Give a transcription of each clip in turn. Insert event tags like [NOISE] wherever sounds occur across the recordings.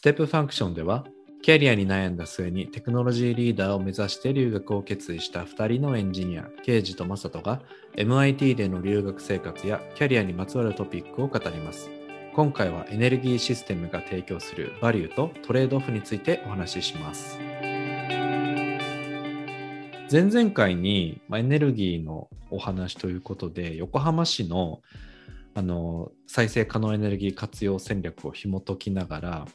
ステップファンクションでは、キャリアに悩んだ末にテクノロジーリーダーを目指して留学を決意した2人のエンジニア、ケイジとマサトが MIT での留学生活やキャリアにまつわるトピックを語ります。今回はエネルギーシステムが提供するバリューとトレードオフについてお話しします。前々回にエネルギーのお話ということで、横浜市のあの再生可能エネルギー活用戦略を紐解きながら、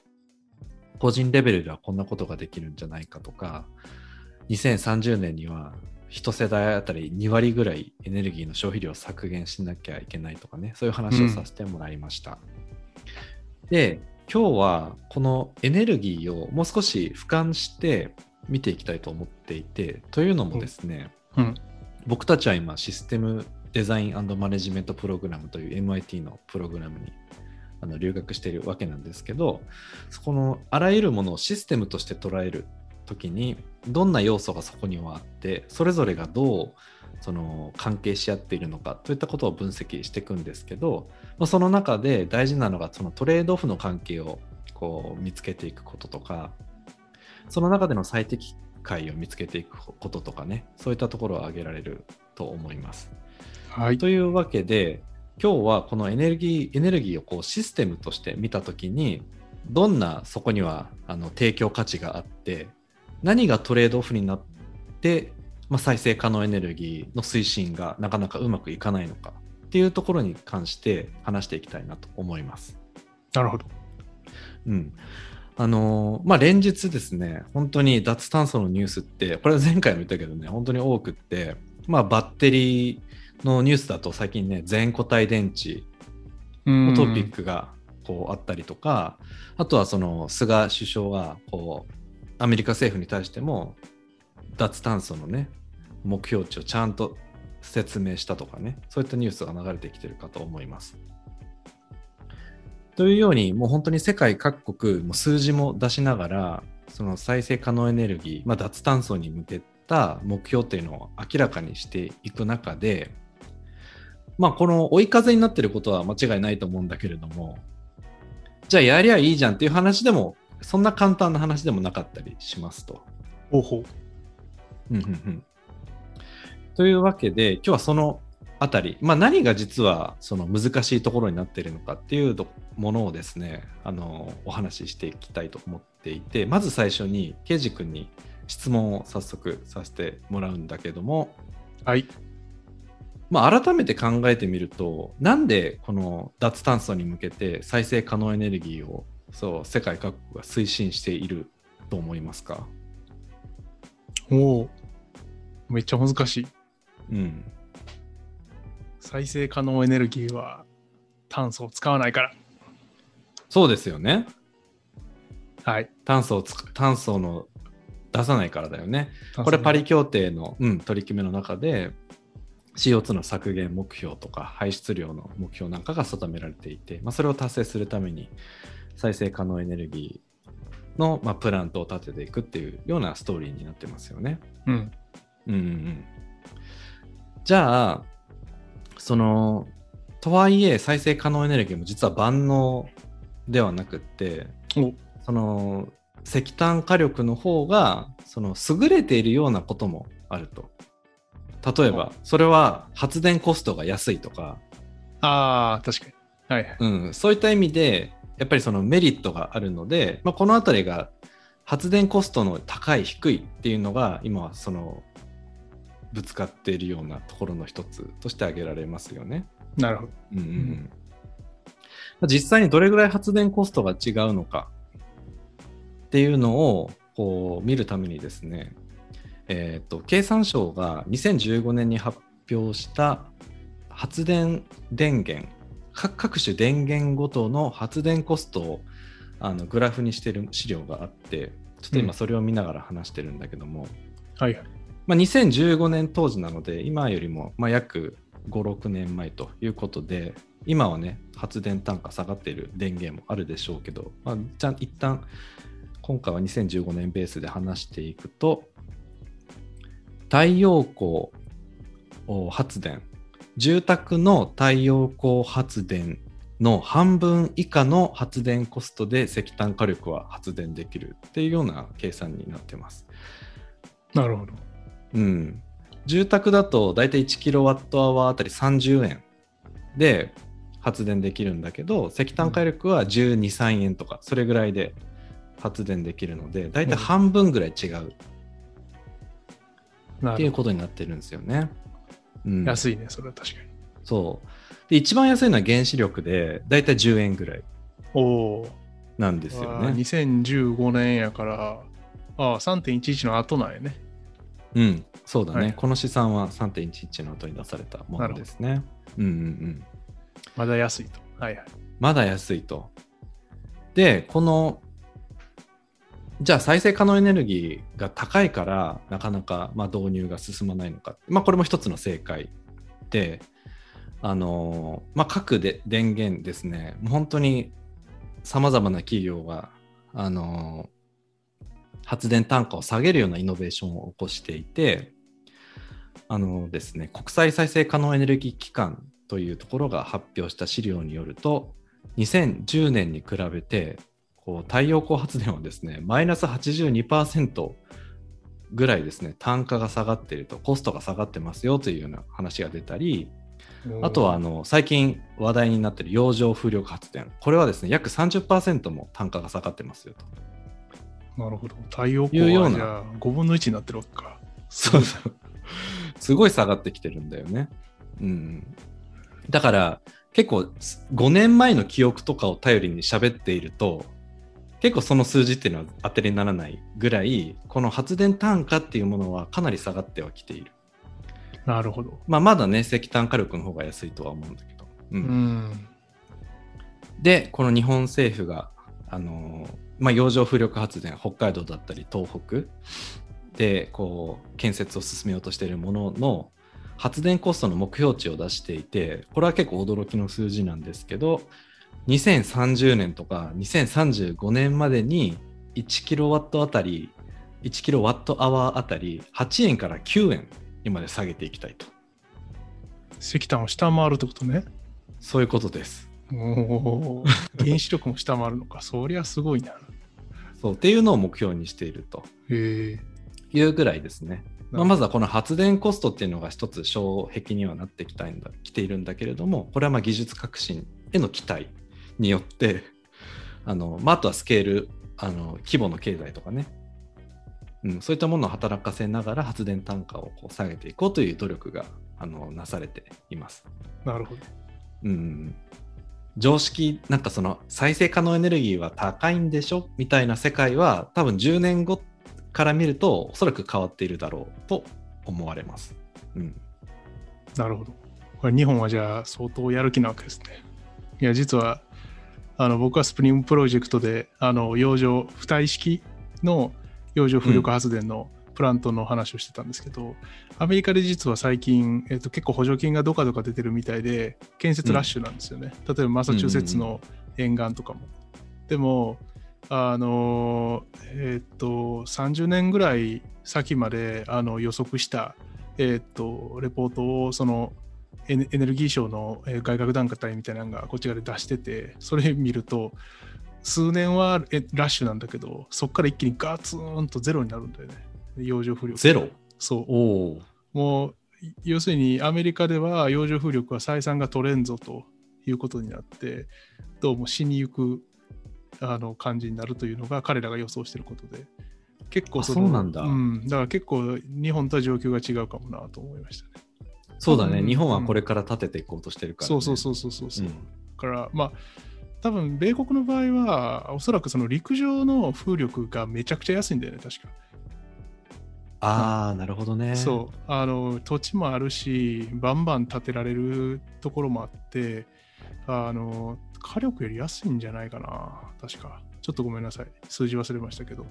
個人レベルではこんなことができるんじゃないかとか、2030年には一世代あたり2割ぐらいエネルギーの消費量を削減しなきゃいけないとかね、そういう話をさせてもらいました。で、今日はこのエネルギーをもう少し俯瞰して見ていきたいと思っていて、というのもですね、うん。僕たちは今システムデザインマネジメントプログラムという MIT のプログラムにあの留学しているわけなんですけどそこのあらゆるものをシステムとして捉える時にどんな要素がそこにはあってそれぞれがどうその関係し合っているのかといったことを分析していくんですけどまあその中で大事なのがそのトレードオフの関係をこう見つけていくこととかその中での最適解を見つけていくこととかねそういったところを挙げられると思います。はい。というわけで今日はこのエネルギーエネルギーをこうシステムとして見たときにどんなそこにはあの提供価値があって何がトレードオフになって、まあ、再生可能エネルギーの推進がなかなかうまくいかないのかっていうところに関して話していきたいなと思います。なるほど。うん。あのーまあ、連日ですね、本当に脱炭素のニュースって、これは前回も言ったけどね、本当に多くって、まあ、バッテリーのニュースだと最近ね、全固体電池のトピックがこうあったりとか、あとはその菅首相がこうアメリカ政府に対しても脱炭素のね目標値をちゃんと説明したとかねそういったニュースが流れてきてるかと思います。というようにもう本当に世界各国も数字も出しながらその再生可能エネルギー、まあ、脱炭素に向けた目標っていうのを明らかにしていく中でまあこの追い風になってることは間違いないと思うんだけれどもじゃあやりゃいいじゃんっていう話でもそんな簡単な話でもなかったりしますと。ほうほう。うんうんうんというわけで今日はそのあたり、まあ、何が実はその難しいところになっているのかっていうものをですねあのお話ししていきたいと思っていてまず最初にケイジ君に質問を早速させてもらうんだけども、はい。まあ、改めて考えてみるとなんでこの脱炭素に向けて再生可能エネルギーをそう世界各国が推進していると思いますか、おお。めっちゃ難しい。うん、再生可能エネルギーは炭素を使わないから。そうですよねはい。炭素を炭素の出さないからだよね。これパリ協定の、うん、取り決めの中で CO2 の削減目標とか排出量の目標なんかが定められていて、まあ、それを達成するために再生可能エネルギーの、まあ、プラントを立てていくっていうようなストーリーになってますよね。うん。うんうんうん、じゃあそのとはいえ再生可能エネルギーも実は万能ではなくっておその石炭火力の方がその優れているようなこともあると。例えばそれは発電コストが安いとか、ああ、確かに。はいはい。うん、そういった意味でやっぱりそのメリットがあるので、まあ、この辺りが発電コストの高い低いっていうのが今はそのぶつかっているようなところの一つとして挙げられますよね。なるほど。うんうんうん実際にどれぐらい発電コストが違うのかっていうのをこう見るためにですね、えー、と経産省が2015年に発表した発電電源各各種電源ごとの発電コストをあのグラフにしている資料があってちょっと今それを見ながら話してるんだけども、はいはい。まあ、2015年当時なので今よりもまあ約56年前ということで今はね発電単価下がっている電源もあるでしょうけど、まあ、じゃあ一旦今回は2015年ベースで話していくと太陽光発電住宅の太陽光発電の半分以下の発電コストで石炭火力は発電できるっていうような計算になってます。なるほど。うん。住宅だと大体1キロワットアワーあたり30円で発電できるんだけど、石炭火力は12、3円とか、それぐらいで発電できるので、大体半分ぐらい違うっていうことになってるんですよね。うんど。安いね、それは確かに。そう。で、一番安いのは原子力で、大体10円ぐらいおお。なんですよね。2015年やから、ああ、3.11の後なんやね。うん、そうだね、はいこの試算は3.11の後に出されたものですね。うんうんうん。まだ安いと。はいはい。まだ安いと。で、この、じゃあ再生可能エネルギーが高いから、なかなかまあ導入が進まないのか。まあ、これも一つの正解で、あのまあ、各で電源ですね、本当にさまざまな企業が、あの発電単価を下げるようなイノベーションを起こしていて、あのですね、国際再生可能エネルギー機関というところが発表した資料によると、2010年に比べて、こう太陽光発電はですね、マイナス82%ぐらいですね、単価が下がっていると、コストが下がってますよというような話が出たり、あとはあの最近話題になっている洋上風力発電、これはですね、約30%も単価が下がってますよと。なるほど。太陽光はじゃあ5分の1になってるわけか。そうそう。すごい下がってきてるんだよね。うん。だから結構5年前の記憶とかを頼りに喋っていると結構その数字っていうのは当てにならないぐらいこの発電単価っていうものはかなり下がってはきている。なるほど。まあまだね石炭火力の方が安いとは思うんだけど。う、うんん。でこの日本政府があのーまあ、洋上風力発電北海道だったり東北でこう建設を進めようとしているものの発電コストの目標値を出していてこれは結構驚きの数字なんですけど2030年とか2035年までに1キロワットあたり1キロワットアワーあたり8円から9円にまで下げていきたいと石炭を下回るってことね。そういうことです。おお。原子力も下回るのか。そりゃすごいな。そうっていうのを目標にしていると。いうぐらいですね。まあ、まずはこの発電コストっていうのが一つ障壁にはなってきたんだきているんだけれどもこれはまあ技術革新への期待によってあの、まあ、あとはスケールあの規模の経済とかね、うん、そういったものを働かせながら発電単価をこう下げていこうという努力があのなされています。なるほど。うん、常識なんかその再生可能エネルギーは高いんでしょ？みたいな世界は多分10年後から見るとおそらく変わっているだろうと思われます。うん、なるほど。これ日本はじゃあ相当やる気なわけですね。いや、実はあの僕はスプリングプロジェクトであの洋上浮体式の洋上風力発電のプラントの話をしてたんですけど、アメリカで実は最近、えっと、結構補助金がどかどか出てるみたいで建設ラッシュなんですよね。例えばマサチューセッツの沿岸とかも。でもあのえっと30年ぐらい先まであの予測したえっと、レポートをそのエネルギー省のえー外郭団体みたいなのがこっち側で出してて、それ見ると、数年はえラッシュなんだけど、そこから一気にガツンとゼロになるんだよね。洋上風力。ゼロ？そう。もう、い要するにアメリカでは洋上風力は採算が取れんぞということになって、どうも死にゆくあの感じになるというのが彼らが予想していることで、結構あそうなんだうん、だから結構日本とは状況が違うかもなと思いましたね。そうだね、うん。日本はこれから立てていこうとしてるから、ね。そうそうそうそうそうそう。うん。だからまあ多分米国の場合はおそらくその陸上の風力がめちゃくちゃ安いんだよね確か。ああなるほどね。そう。あの土地もあるしバンバン建てられるところもあってあの火力より安いんじゃないかな。確か。ちょっとごめんなさい。数字忘れましたけど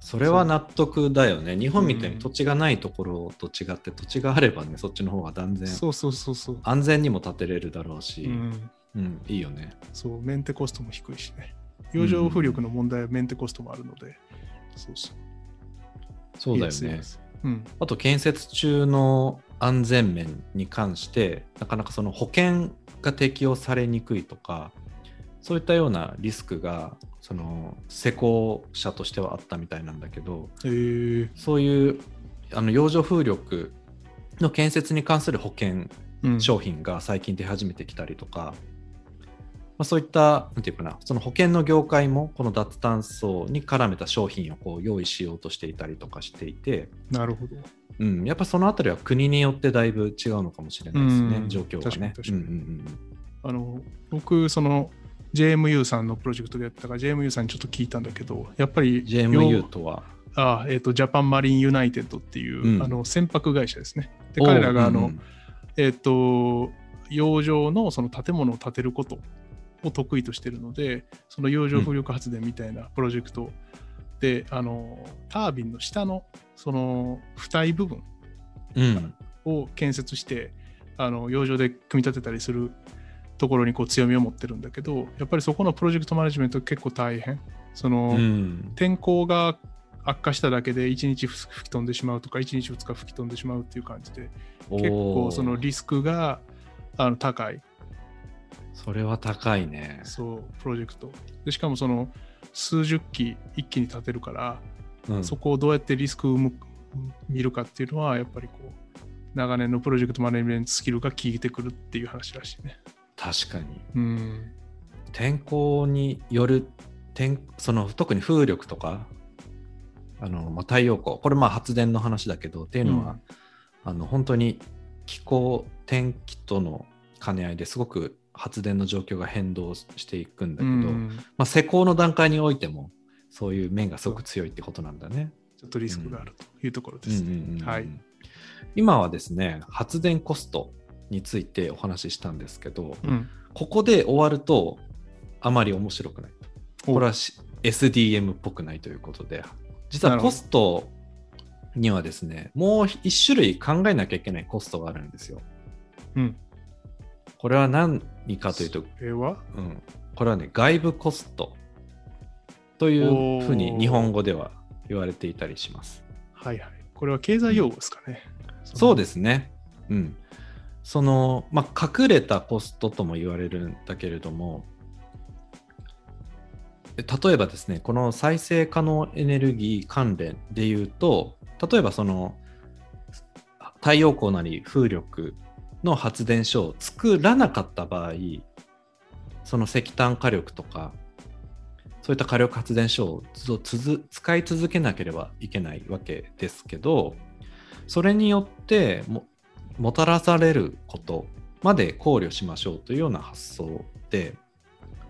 それは納得だよね。日本みたいうん。に土地がないところと違って、土地があればねそっちの方が断然そうそうそうそう、安全にも建てれるだろうし、ううんん、いいよね。そうメンテコストも低いしね。洋上風力の問題はメンテコストもあるので、そうそう。そうだよね。うん。あと建設中の安全面に関してなかなかその保険が適用されにくいとかそういったようなリスクがその施工者としてはあったみたいなんだけどえ。ーそういうあの洋上風力の建設に関する保険うん商品が最近出始めてきたりとか、まあ、そういったなんていうかなその保険の業界もこの脱炭素に絡めた商品をこう用意しようとしていたりとかしていて、なるほど。うん、やっぱそのあたりは国によってだいぶ違うのかもしれないですね、うん状況がね。確かに確かに。うんうん。あの僕、その JMU さんのプロジェクトでやったから JMU さんにちょっと聞いたんだけど、やっぱりうん、JMU とは、あえー、とジャパンマリンユナイテッドっていう、うん。あの船舶会社ですね。で彼らがあの、おううん。えっ、と洋上のその建物を建てることを得意としているので、その洋上風力発電みたいなプロジェクトで、あのタービンの下のその浮体部分うん。を建設してあの洋上で組み立てたりするところにこう強みを持ってるんだけどやっぱりそこのプロジェクトマネジメント結構大変。その、うん。天候が悪化しただけで1日吹き飛んでしまうとか1日2日吹き飛んでしまうっていう感じで結構そのリスクがあの高い。それは高いね。そうプロジェクト。でしかもその数十機一気に立てるから、うん。そこをどうやってリスクをむ見るかっていうのはやっぱりこう長年のプロジェクトマネジメントスキルが効いてくるっていう話らしいね。確かに。うん天候による天その特に風力とかあの、まあ、太陽光これまあ発電の話だけどっていうのは、あの本当に気候天気との兼ね合いですごく発電の状況が変動していくんだうけど、んまあ、施工の段階においてもそういう面がすごく強いってことなんだね。ちょっとリスクがあるというところです。うんうんうんうんはい今はですね発電コストについてお話ししたんですけどうんここで終わるとあまり面白くない。おこれはし SDM っぽくないということで、実はコストにはですね、もう一種類考えなきゃいけないコストがあるんですよ。うんこれは何かというと、それは？うん、これはね、外部コストというふうに日本語では言われていたりします。はいはい。これは経済用語ですかね。そうですね。うん。その、まあ、隠れたコストとも言われるんだけれども、例えばですね、この再生可能エネルギー関連で言うと、例えばその太陽光なり風力の発電所を作らなかった場合、その石炭火力とか、そういった火力発電所を使い続けなければいけないわけですけど、それによってももたらされることまで考慮しましょうというような発想で、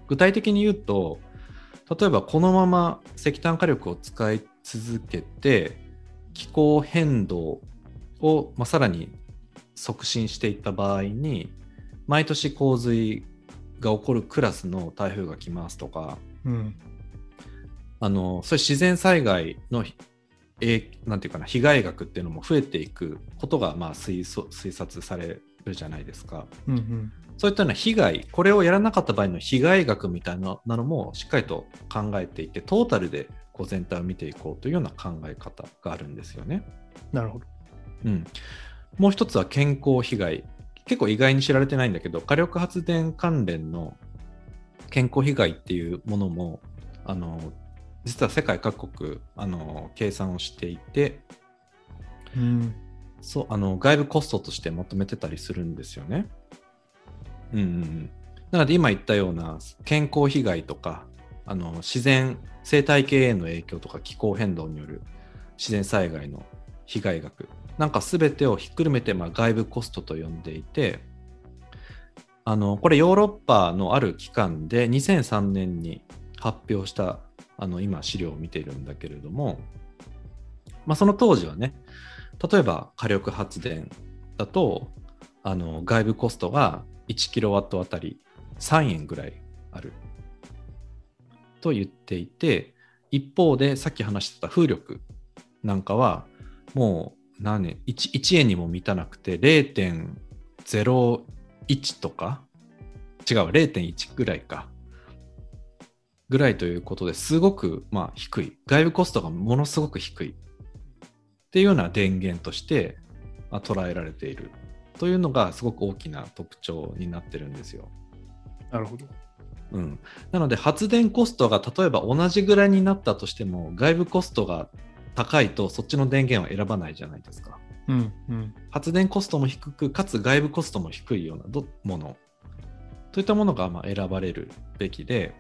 具体的に言うと、例えばこのまま石炭火力を使い続けて、気候変動を、まあ、さらに促進していった場合に、毎年洪水が起こるクラスの台風が来ますとか、うん。あのそういう自然災害のえーなんていうかな被害額っていうのも増えていくことがまあ推測推察されるじゃないですか。うんうん。そういったような被害、これをやらなかった場合の被害額みたいなのもしっかりと考えていて、トータルでこう全体を見ていこうというような考え方があるんですよね。なるほど。うん、もう一つは健康被害。結構意外に知られてないんだけど、火力発電関連の健康被害っていうものも、あの実は世界各国あの計算をしていてうん。そうあの外部コストとしてまとめてたりするんですよね。うんうんうん、なので今言ったような健康被害とかあの自然生態系への影響とか気候変動による自然災害の被害額なんか全てをひっくるめて、まあ、外部コストと呼んでいてあのこれヨーロッパのある機関で2003年に発表したあの今資料を見ているんだけれども、まあ、その当時はね例えば火力発電だとあの外部コストが1キロワットあたり3円ぐらいある。と言っていて一方でさっき話してた風力なんかはもう何円 1, 1円にも満たなくて0.01とか違う0.1ぐらいか。ぐらいということですごくまあ低い外部コストがものすごく低いっていうような電源としてまあ捉えられているというのがすごく大きな特徴になってるんですよ。なるほど。うん、なので発電コストが例えば同じぐらいになったとしても外部コストが高いとそっちの電源を選ばないじゃないですか。うんうん。発電コストも低くかつ外部コストも低いようなどものといったものがまあ選ばれるべきで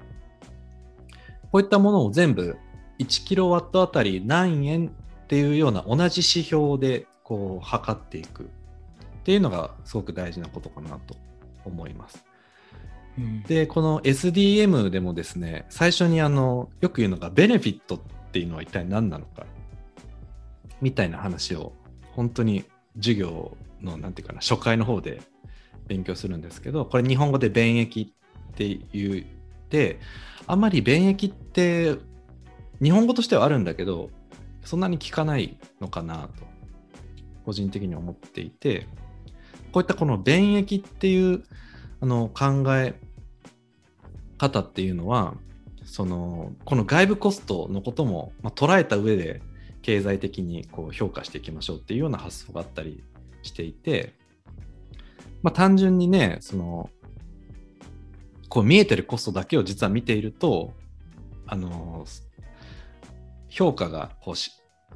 こういったものを全部1キロワットあたり何円っていうような同じ指標でこう測っていくっていうのがすごく大事なことかなと思います。うん、でこの SDM でもですね最初にあのよく言うのがベネフィットっていうのは一体何なのかみたいな話を本当に授業のなんていうかな初回の方で勉強するんですけどこれ日本語で便益って言ってあんまり便益って日本語としてはあるんだけどそんなに聞かないのかなと個人的に思っていてこういったこの便益っていうあの考え方っていうのはそのこの外部コストのことも、まあ、捉えた上で経済的にこう評価していきましょうっていうような発想があったりしていて、まあ、単純にねそのこう見えてるコストだけを実は見ているとあの評価がこうし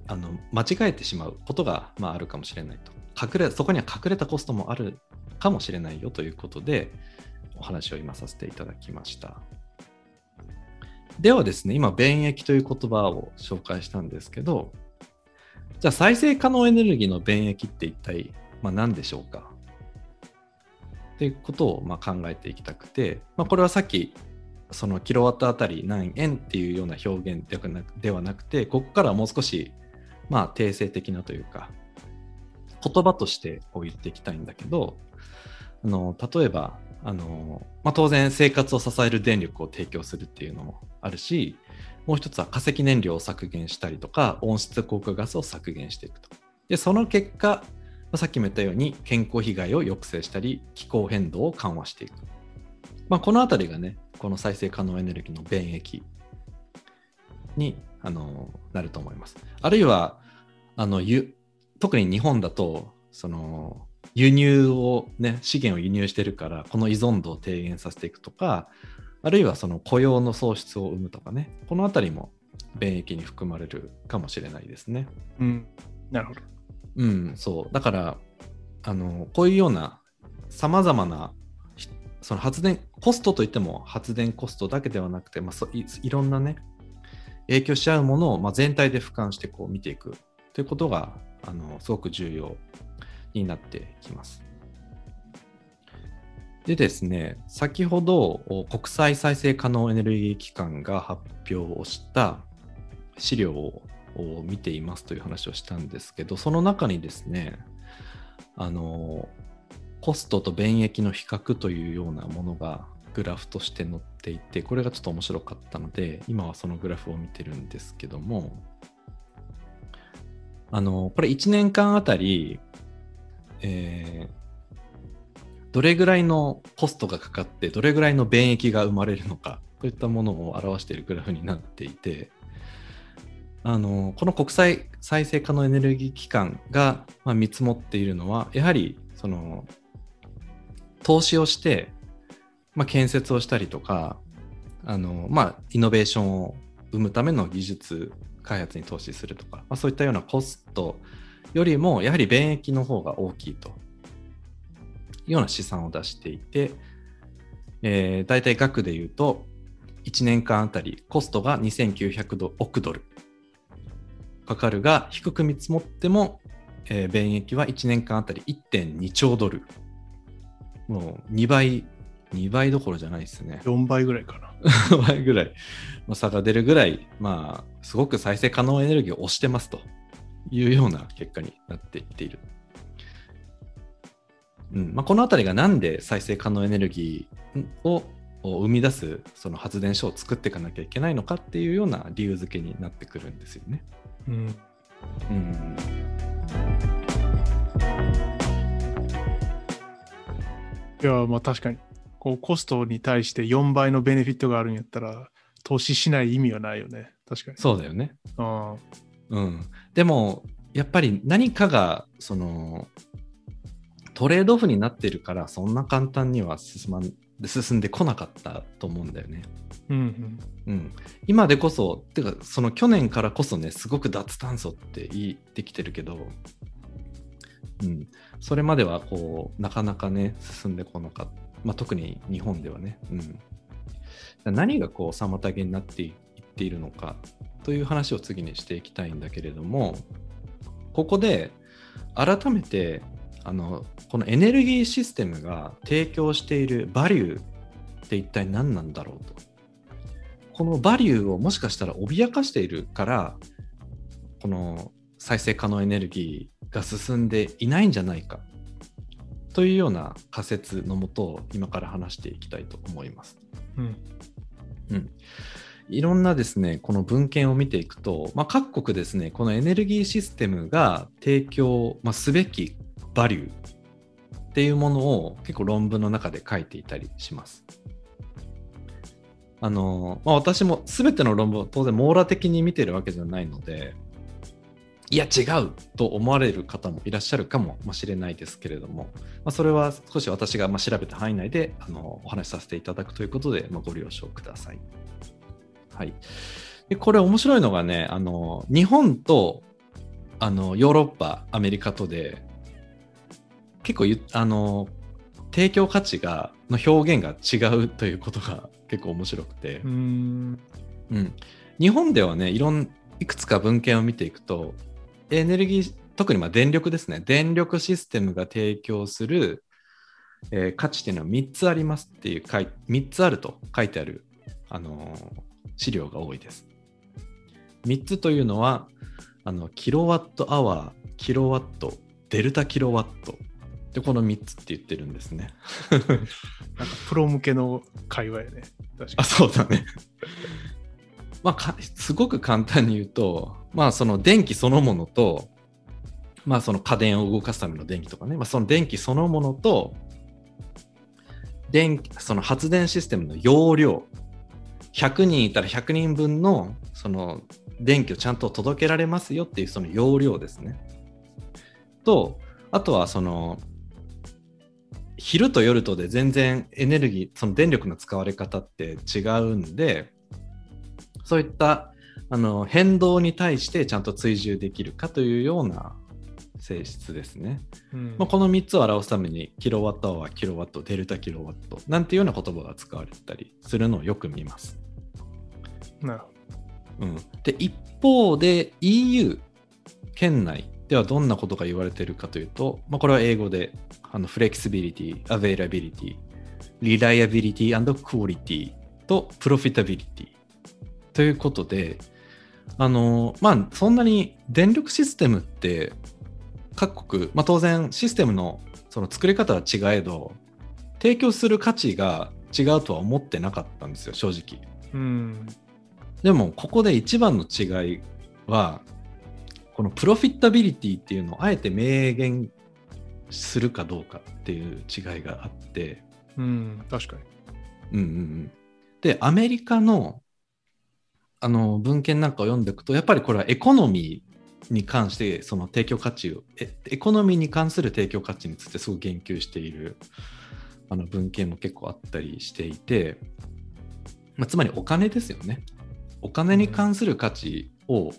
あの間違えてしまうことが、まあ、あるかもしれないと隠れそこには隠れたコストもあるかもしれないよということでお話を今させていただきました。ではですね、今、便益という言葉を紹介したんですけど、じゃあ再生可能エネルギーの便益って一体、まあ、何でしょうか？っていうことをまあ考えていきたくて、まあ、これはさっきそのキロワットあたり何円っていうような表現ではなくて、ここからはもう少しまあ定性的なというか、言葉としてこう言っていきたいんだけど、あの例えばあの、まあ、当然生活を支える電力を提供するっていうのもあるしもう一つは化石燃料を削減したりとか温室効果ガスを削減していくと。でその結果、さっきも言ったように健康被害を抑制したり気候変動を緩和していく、まあ、このあたりがねこの再生可能エネルギーの便益にあのなると思いますあるいはあの特に日本だとその輸入をね資源を輸入してるからこの依存度を低減させていくとかあるいはその雇用の創出を生むとかねこのあたりも便益に含まれるかもしれないですね。うん。なるほど。うんそうだからあのこういうようなさまざまなその発電コストといっても発電コストだけではなくて、まあ、そいいろんなね影響し合うものを、まあ、全体で俯瞰してこう見ていくということがあのすごく重要になってきます。でですね、先ほど国際再生可能エネルギー機関が発表をした資料をを見ていますという話をしたんですけど、その中にですね、あの、コストと便益の比較というようなものがグラフとして載っていて、これがちょっと面白かったので、今はそのグラフを見てるんですけども、あの、これ1年間あたり、えーどれぐらいのコストがかかって、どれぐらいの便益が生まれるのか、といったものを表しているグラフになっていて、あのこの国際再生可能エネルギー機関が、まあ、見積もっているのは、やはりその投資をして、まあ、建設をしたりとか、あのまあ、イノベーションを生むための技術開発に投資するとか、まあ、そういったようなコストよりも、やはり便益の方が大きいと。いうような試算を出していて、えー、大体額で言うと、1年間あたりコストが2900億ドル。かかるが、低く見積もっても、えー、便益は1年間あたり1.2兆ドル。もう2倍、2倍どころじゃないですね。4倍ぐらいかな。2 [LAUGHS] 倍ぐらいの差が出るぐらい、まあ、すごく再生可能エネルギーを押してますというような結果になっていっている。うんまあ、このあたりがなんで再生可能エネルギーをを生み出すその発電所を作っていかなきゃいけないのかっていうような理由付けになってくるんですよね。うん。うんいや、まあ確かに、こうコストに対して4倍のベネフィットがあるんやったら、投資しない意味はないよね。確かに。そうだよね。あうん、でもやっぱり何かがそのトレードオフになってるからそんな簡単には進まん進んでこなかったと思うんだよね。うんうん。うん、今でこそてかその去年からこそねすごく脱炭素って言ってきてるけど、うん、それまではこうなかなかね進んでこなかった、まあ、特に日本ではね、うん、何がこう妨げになっていっているのかという話を次にしていきたいんだけれどもここで改めてあのこのエネルギーシステムが提供しているバリューって一体何なんだろうと。このバリューをもしかしたら脅かしているからこの再生可能エネルギーが進んでいないんじゃないか。というような仮説のもとを今から話していきたいと思います。うん。うん、いろんなですねこの文献を見ていくと、まあ、各国ですねこのエネルギーシステムが提供、まあ、すべきバリューっていうものを結構論文の中で書いていたりします。あのまあ、私も全ての論文を当然網羅的に見てるわけじゃないのでいや違うと思われる方もいらっしゃるかもしれないですけれども、まあ、それは少し私がまあ調べた範囲内であのお話しさせていただくということで、まあ、ご了承ください。はい、でこれ面白いのがねあの日本とあのヨーロッパアメリカとで結構ゆあの提供価値がの表現が違うということが [LAUGHS] 結構面白くて、うーん。うん、日本ではねいろんいくつか文献を見ていくとエネルギー特にまあ電力ですね。電力システムが提供する、えー価値っていうのは3つありますっていう書い3つあると書いてある、あのー資料が多いです。3つというのはあのキロワットアワーキロワットデルタキロワットでこの3つって言ってるんですね [LAUGHS] なんかプロ向けの会話やね。確かあそうだね。まあか、すごく簡単に言うと、まあ、その電気そのものと、まあ、その家電を動かすための電気とかね、まあ、その電気そのものと、電気その発電システムの容量、100人いたら100人分のその電気をちゃんと届けられますよっていうその容量ですね。と、あとはその昼と夜とで全然エネルギーその電力の使われ方って違うんでそういったあの変動に対してちゃんと追従できるかというような性質ですね。に。うんまあ、この3つを表すためにキロワットアワー、キロワット、デルタキロワットなんていうような言葉が使われたりするのをよく見ます。なるほうん、で一方で EU 圏内ではどんなことが言われているかというと、まあ、これは英語であの flexibility、availability、reliability、quality と profitability ということで、あのまあそんなに電力システムって各国、まあ、当然システムのその作り方は違えど提供する価値が違うとは思ってなかったんですよ正直。ど。うん。でもここで一番の違いはこのプロフィッタビリティっていうのをあえて明言するかどうかっていう違いがあって、うん。確かに。うんうんうん、でアメリカのあの文献なんかを読んでいくとやっぱりこれはエコノミーに関してその提供価値をえエコノミーに関する提供価値についてすごく言及しているあの文献も結構あったりしていて、まあ、つまりお金ですよねお金に関する価値を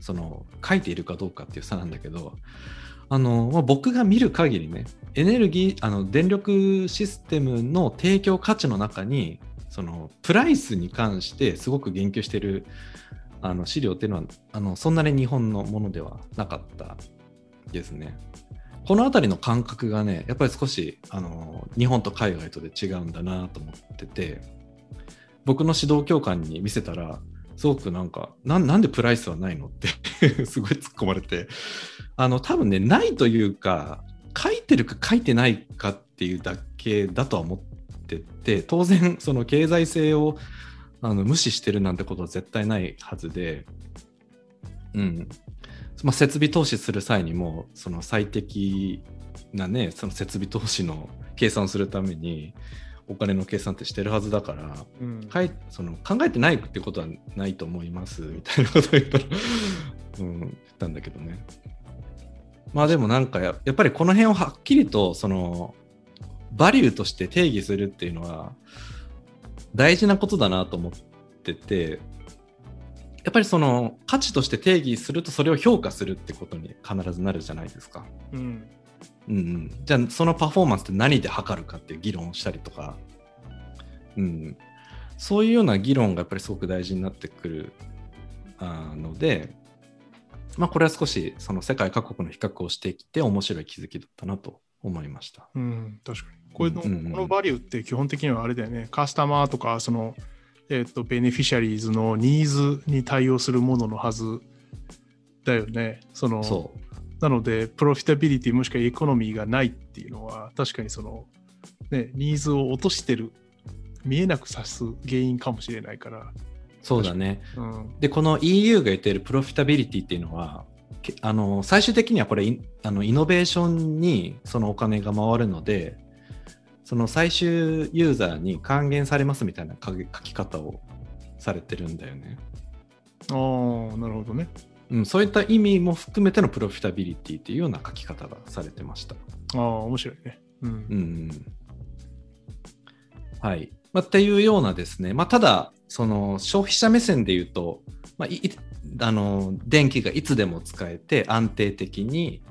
その書いているかどうかっていう差なんだけどあの、まあ、僕が見る限りねエネルギーあの電力システムの提供価値の中にそのプライスに関してすごく言及しているあの資料っていうのはあのそんなに日本のものではなかったですね。この辺りの感覚がねやっぱり少しあの日本と海外とで違うんだなと思ってて僕の指導教官に見せたらすごくなんかななんでプライスはないのって [LAUGHS] すごい突っ込まれて。あの多分ねないというか書いてるか書いてないかっていうだけだとは思ってて当然その経済性をあの無視してるなんてことは絶対ないはずで、うん。まあ、設備投資する際にもその最適なねその設備投資の計算をするためにお金の計算ってしてるはずだからうん。かいその考えてないってことはないと思いますみたいなことを言ったら、[LAUGHS] うん、言ったんだけどね。まあでもなんかややっぱりこの辺をはっきりとそのバリューとして定義するっていうのは大事なことだなと思っててやっぱりその価値として定義するとそれを評価するってことに必ずなるじゃないですか。うん。うんうん、じゃあそのパフォーマンスって何で測るかっていう議論をしたりとか、うん、そういうような議論がやっぱりすごく大事になってくるあので、まあ、これは少しその世界各国の比較をしてきて面白い気づきだったなと思いました。うん、確かに。これの,、このバリューって基本的にはあれだよね、カスタマーとか、その、えっ、と、ベネフィシャリーズのニーズに対応するもののはずだよね。その、そなので、プロフィタビリティもしくはエコノミーがないっていうのは、確かにその、ね、ニーズを落としてる、見えなくさす原因かもしれないから。うそうだね。うん。でこの EU が言っているプロフィタビリティっていうのはけあの最終的にはこれあのイノベーションにそのお金が回るのでその最終ユーザーに還元されますみたいな書き書き方をされてるんだよね、ああ、なるほどね。うん、そういった意味も含めてのプロフィタビリティっていうような書き方がされてましたああ、面白いね。うん。うんうんはい。まあ、っていうようなですね、まあ、ただ、その消費者目線で言うと、まあ、いいあの電気がいつでも使えて安定的に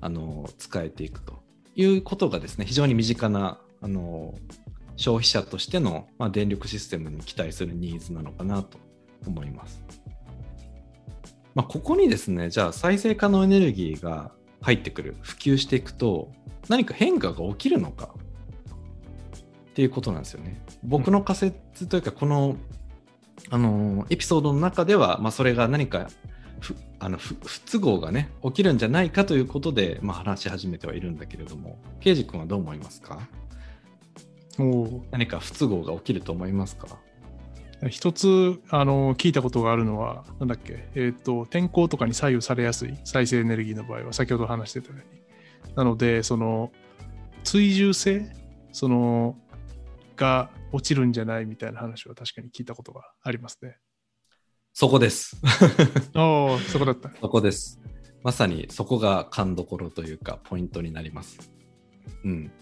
あの使えていくということがですね、非常に身近なあの消費者としての、まあ、電力システムに期待するニーズなのかなと思います。まあ、ここにですね、じゃあ再生可能エネルギーが入ってくる、普及していくと、何か変化が起きるのかっていうことなんですよね。僕の仮説というか、この、あのエピソードの中では、まあ、それが何かふあの不不都合がね起きるんじゃないかということで、まあ、話し始めてはいるんだけれども圭司君はどう思いますか？おお。何か不都合が起きると思いますか？一つあの聞いたことがあるのは、なんだっけ、えっ、と、天候とかに左右されやすい再生エネルギーの場合は、先ほど話してたように。なので、その、追従性、その、が落ちるんじゃないみたいな話は確かに聞いたことがありますね。そこです。[LAUGHS] ああ、そこだった。そこです。まさにそこが勘どころというかポイントになります。うん。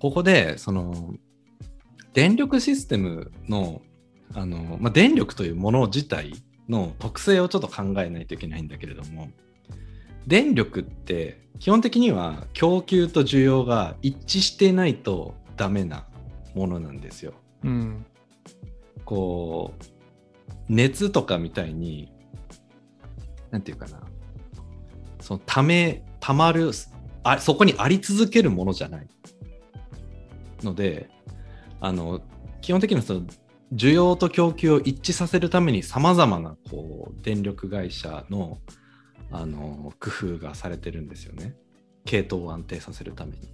ここで、その、電力システムの、あの、まあ、電力というもの自体の特性をちょっと考えないといけないんだけれども、電力って基本的には供給と需要が一致していないとダメなものなんですよ。うん。こう熱とかみたいになんていうかなそのためたまるあそこにあり続けるものじゃないのであの基本的にはその需要と供給を一致させるためにさまざまなこう電力会社のあの工夫がされてるんですよね系統を安定させるために。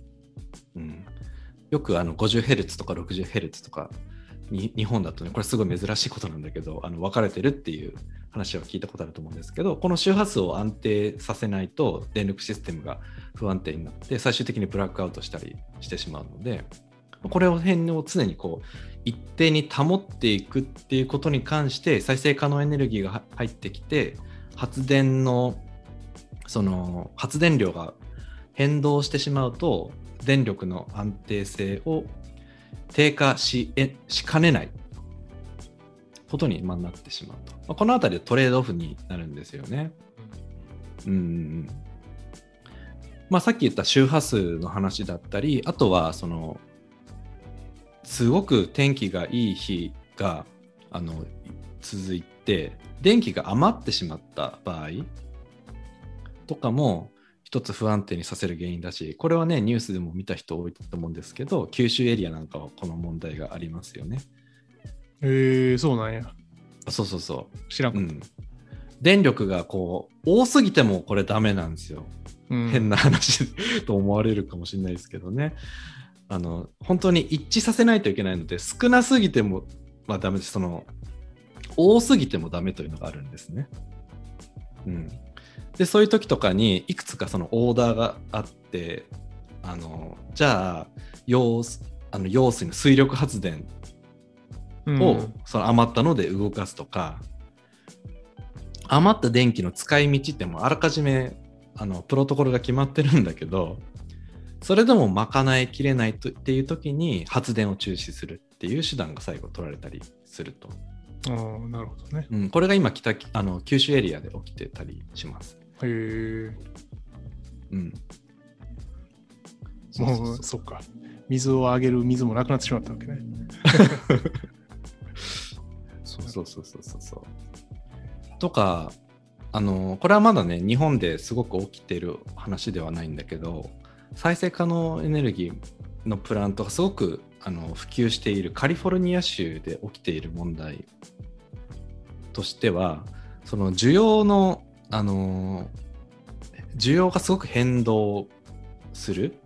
うん、よくあの 50Hz とか 60Hz とかに日本だとねこれすごい珍しいことなんだけどあの分かれてるっていう話は聞いたことあると思うんですけどこの周波数を安定させないと電力システムが不安定になって最終的にブラックアウトしたりしてしまうのでこれを辺を常にこう一定に保っていくっていうことに関して再生可能エネルギーが入ってきて発電のその発電量が変動してしまうと電力の安定性を低下しえしかねない。ことにまあなってしまうと、まあこのあたりでトレードオフになるんですよね。うん。まあ、さっき言った周波数の話だったりあとはそのすごく天気がいい日があの続いて電気が余ってしまった場合とかも一つ不安定にさせる原因だしこれはねニュースでも見た人多いと思うんですけど九州エリアなんかはこの問題がありますよね。えー、そうなんや。そうそうそ知らんう。ん、電力がこう多すぎてもこれダメなんですよ。た。うん変な話 [LAUGHS] と思われるかもしれないですけどね。あの本当に一致させないといけないので少なすぎても、まあ、ダメです。その多すぎてもダメというのがあるんですね。うん、でそういう時とかにいくつかそのオーダーがあってあのじゃあ用水あの用水の水力発電うん。をその余ったので動かすとか、余った電気の使い道ってもうあらかじめあのプロトコルが決まってるんだけどそれでも賄いきれないとっていう時に発電を中止するっていう手段が最後取られたりすると、ああ、なるほどね。うん、これが今北あの九州エリアで起きてたりします、へえ。うん、そうそうそうそっか。水をあげる水もなくなってしまったわけね。[LAUGHS] そうそうそうそうそうそうとかあのこれはまだね日本ですごく起きてる話ではないんだけど再生可能エネルギーのプラントがすごくあの普及しているカリフォルニア州で起きている問題としてはその需要のあの需要がすごく変動する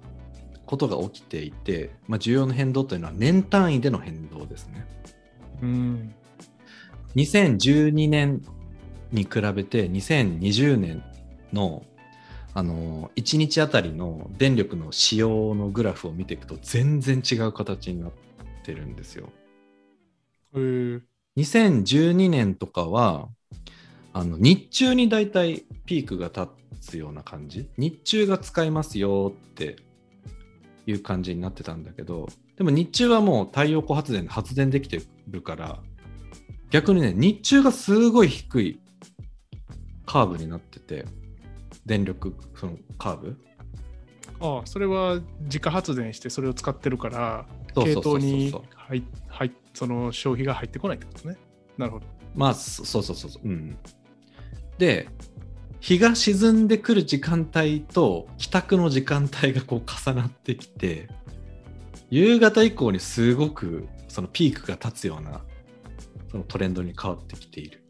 ことが起きていて、まあ、需要の変動というのは年単位での変動ですね。うん。2012年に比べて2020年のあの1日あたりの電力の使用のグラフを見ていくと全然違う形になってるんですよ。へえ。2012年とかはあの日中にだいたいピークが立つような感じ？日中が使えますよっていう感じになってたんだけどでも日中はもう太陽光発電で発電できてるから逆にね日中がすごい低いカーブになってて電力そのカーブ？ああ、それは自家発電してそれを使ってるから、系統に入入その消費が入ってこないってことね。なるほど。まあそそうそうそうそううんで日が沈んでくる時間帯と帰宅の時間帯がこう重なってきて夕方以降にすごくそのピークが立つようなそのトレンドに変わってきている。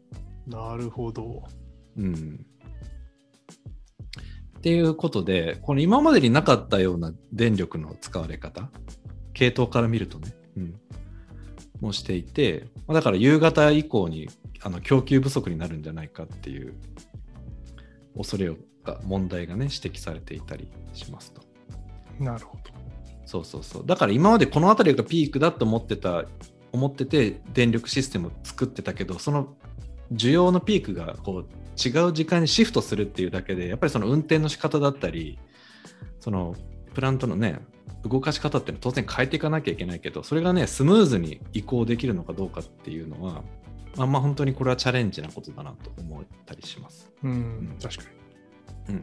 なるほど。うん、っていうことでこの今までになかったような電力の使われ方系統から見るとね、うん、もしていてまあだから夕方以降にあの供給不足になるんじゃないかっていう恐れが問題がね指摘されていたりしますと。なるほど。そうそうそう。だから今までこの辺りがピークだと思ってた、思ってて電力システムを作ってたけど、その需要のピークがこう違う時間にシフトするっていうだけで、やっぱりその運転の仕方だったり、そのプラントのね、動かし方っていうのは当然変えていかなきゃいけないけど、それがね、スムーズに移行できるのかどうかっていうのは、まあまあ本当にこれはチャレンジなことだなと思ったりします。うん、確かに。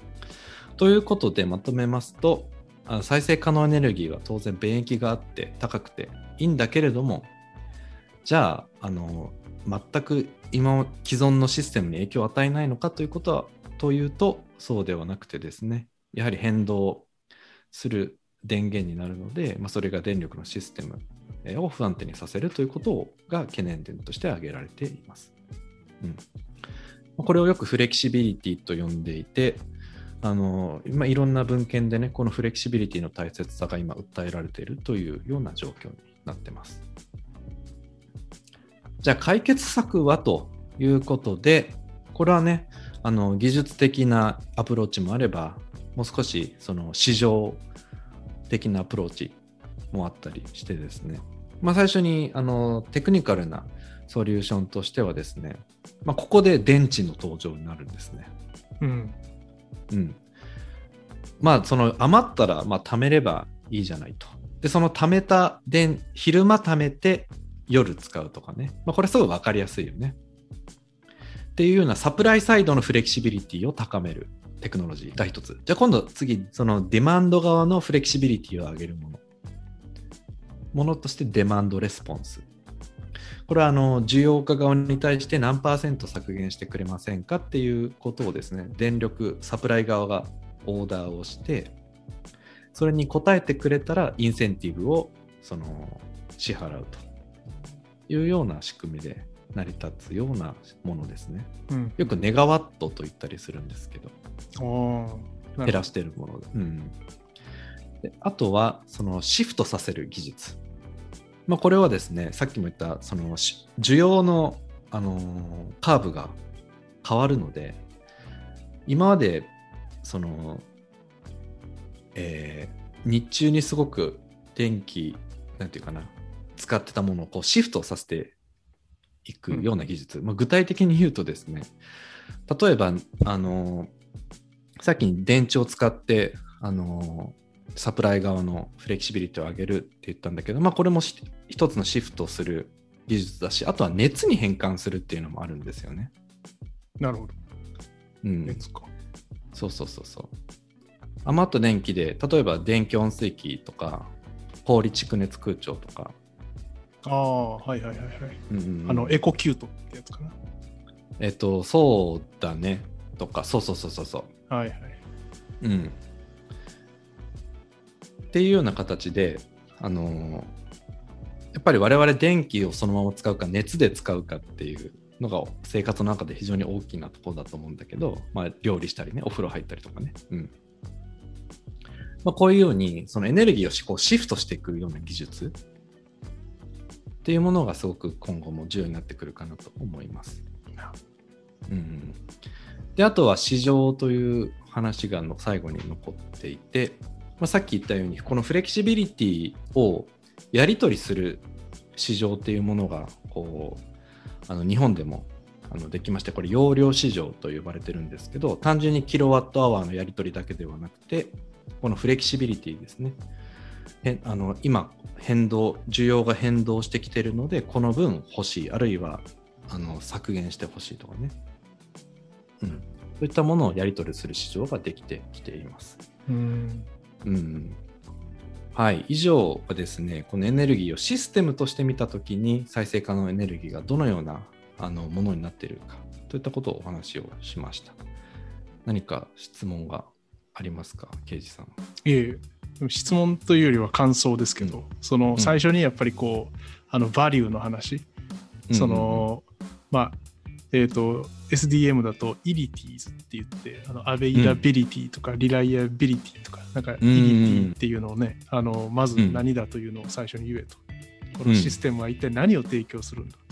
ということでまとめますとあ再生可能エネルギーは当然便益があって高くていいんだけれどもじゃああの全く今既存のシステムに影響を与えないのかということはというとそうではなくてですねやはり変動する電源になるので、まあ、それが電力のシステムを不安定にさせるということが懸念点として挙げられています。うんこれをよくフレキシビリティと呼んでいて、あのまあ、いろんな文献でね、このフレキシビリティの大切さが今訴えられているというような状況になってます。じゃあ解決策はということで、これはね、あの技術的なアプローチもあれば、もう少しその市場的なアプローチもあったりしてですね、まあ、最初にあのテクニカルなソリューションとしてはですね、まあ、ここで電池の登場になるんですね。うん。うん。まあ、その余ったら、まあ、貯めればいいじゃないと。で、その貯めた電、昼間貯めて夜使うとかね。まあ、これすごいわかりやすいよね。っていうようなサプライサイドのフレキシビリティを高めるテクノロジーが一つ。じゃあ今度次、そのデマンド側のフレキシビリティを上げるもの。ものとしてデマンドレスポンス。これはあの需要家側に対して何パーセント削減してくれませんかっていうことをですね、電力サプライ側がオーダーをして、それに応えてくれたらインセンティブをその支払うというような仕組みで成り立つようなものですね。うん。よくネガワットと言ったりするんですけど。減らしているもので。うん、であとは、そのシフトさせる技術。まあ、これはですね、さっきも言った、そのし需要の、あのーカーブが変わるので、今まで、その、えー日中にすごく電気、なんていうかな、使ってたものをこうシフトさせていくような技術。まあ、具体的に言うとですね、例えば、あのーさっきに電池を使って、あのサプライ側のフレキシビリティを上げるって言ったんだけど、まあ、これもし一つのシフトする技術だし、あとは熱に変換するっていうのもあるんですよね。なるほど。うん、熱か。そうそうそうそう。余った電気で、例えば電気温水器とか、氷蓄熱空調とか、ああ、はいはいはいはい。うんうんうんあの、エコキュートってやつかな。えっと、そうだね。とか、そうそうそうそうそう。はいはい。うん。っていうような形で、あのーやっぱり我々電気をそのまま使うか熱で使うかっていうのが生活の中で非常に大きなところだと思うんだけど、まあ、料理したりねお風呂入ったりとかね、うんまあ、こういうようにそのエネルギーをこうシフトしていくような技術っていうものがすごく今後も重要になってくるかなと思います。うん、であとは市場という話がの最後に残っていて、まあ、さっき言ったようにこのフレキシビリティをやり取りする市場っていうものがこうあの日本でもあのできましてこれ容量市場と呼ばれてるんですけど単純にキロワットアワーのやり取りだけではなくてこのフレキシビリティですねへあの今変動需要が変動してきてるのでこの分欲しいあるいはあの削減してほしいとかね、うん、そういったものをやり取りする市場ができてきています。うん。うんはい、以上はですね、このエネルギーをシステムとして見たときに、再生可能エネルギーがどのようなあのものになっているかといったことをお話をしました。何か質問がありますか、刑事さん。いえ質問というよりは感想ですけど、その最初にやっぱりこう、あの、バリューの話、その、まあ、えっ、と、SDM だと、 ilities って言って、あの、 availability とか、 reliability とか、なんか、 ility っていうのをね、あの、まず何だというのを最初に言えと。このシステムは一体何を提供するんだと。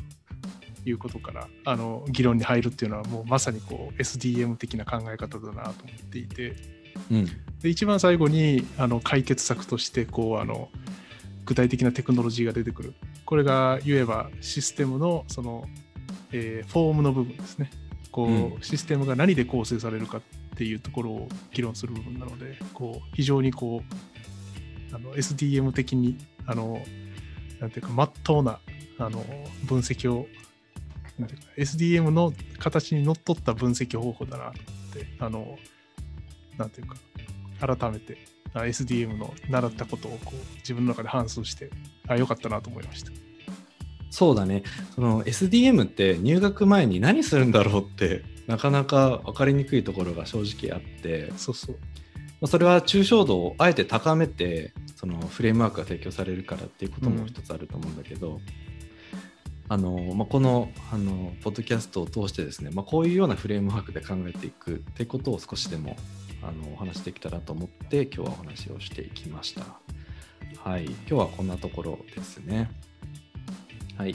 いうことから、あの、議論に入るっていうのは、もうまさにこう、SDM 的な考え方だなと思っていて、うん。で一番最後にあの解決策としてこうあの具体的なテクノロジーが出てくる。これが言えばシステムのその、えーフォームの部分ですね。こう、うん。システムが何で構成されるかっていうところを議論する部分なのでこう非常にこうあの SDM 的にあのなんていうかまっとうなあの分析をなんていうか SDM の形にのっとった分析方法だなってあのなんていうか改めてあ SDM の習ったことをこう自分の中で反芻してあよかったなと思いました。そうだね、その SDM って入学前に何するんだろうって、なかなか分かりにくいところが正直あって、そうそう。まあそれは抽象度をあえて高めてそのフレームワークが提供されるからっていうことも一つあると思うんだけど、あのまあ、このあのポッドキャストを通してですね、まあ、こういうようなフレームワークで考えていくってことを少しでもあのお話できたらと思って今日はお話をしていきました。はい、今日はこんなところですね。はい、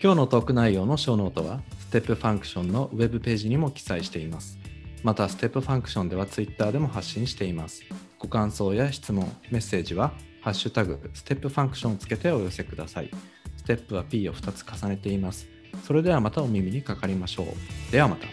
今日のトーク内容のショーノートはステップファンクションのウェブページにも記載しています。また、ステップファンクションでは Twitter でも発信しています。ご感想や質問、メッセージは、ハッシュタグ、ステップファンクションをつけてお寄せください。ステップは P を2つ重ねています。それではまたお耳にかかりましょう。ではまた。